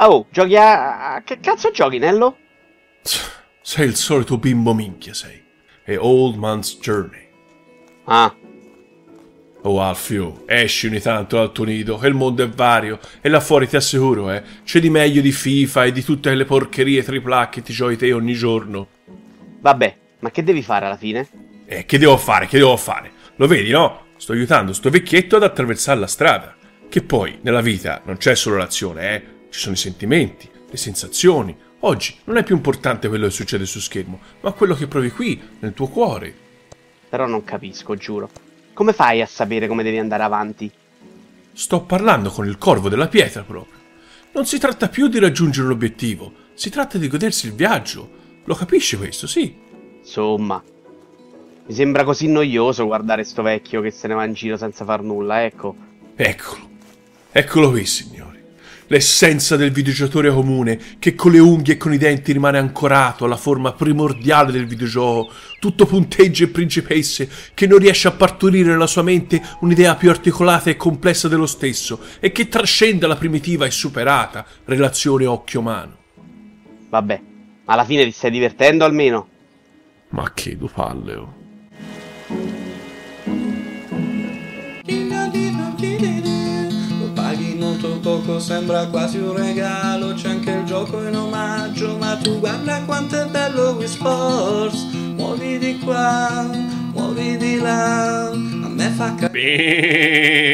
Oh, giochi a... a- Che cazzo giochi, Nello? Sei il solito bimbo minchia, sei. È Old Man's Journey. Ah, Oh Alfio, esci ogni tanto dal tuo nido, che il mondo è vario, e là fuori ti assicuro, eh, c'è di meglio di FIFA e di tutte le porcherie tripla che ti giochi te ogni giorno. vabbè, ma che devi fare alla fine? Eh, che devo fare, che devo fare? Lo vedi, no? Sto aiutando sto vecchietto ad attraversare la strada. Che poi, nella vita, non c'è solo l'azione, eh, ci sono i sentimenti, le sensazioni. Oggi non è più importante quello che succede su schermo, ma quello che provi qui, nel tuo cuore. Però non capisco, giuro. Come fai a sapere come devi andare avanti? Sto parlando con il corvo della pietra proprio. Non si tratta più di raggiungere l'obiettivo, si tratta di godersi il viaggio. Lo capisci questo, sì? Insomma, mi sembra così noioso guardare sto vecchio che se ne va in giro senza far nulla, ecco. Eccolo. Eccolo qui, signori. L'essenza del videogiocatore comune che con le unghie e con i denti rimane ancorato alla forma primordiale del videogioco, tutto punteggi e principesse, che non riesce a partorire nella sua mente un'idea più articolata e complessa dello stesso e che trascende la primitiva e superata relazione occhio-mano. Vabbè, alla fine ti stai divertendo almeno? Ma che du palle, oh. Sembra quasi un regalo. C'è anche il gioco in omaggio. Ma tu guarda quanto è bello Wii Sports. Muovi di qua, muovi di là. A me fa capire.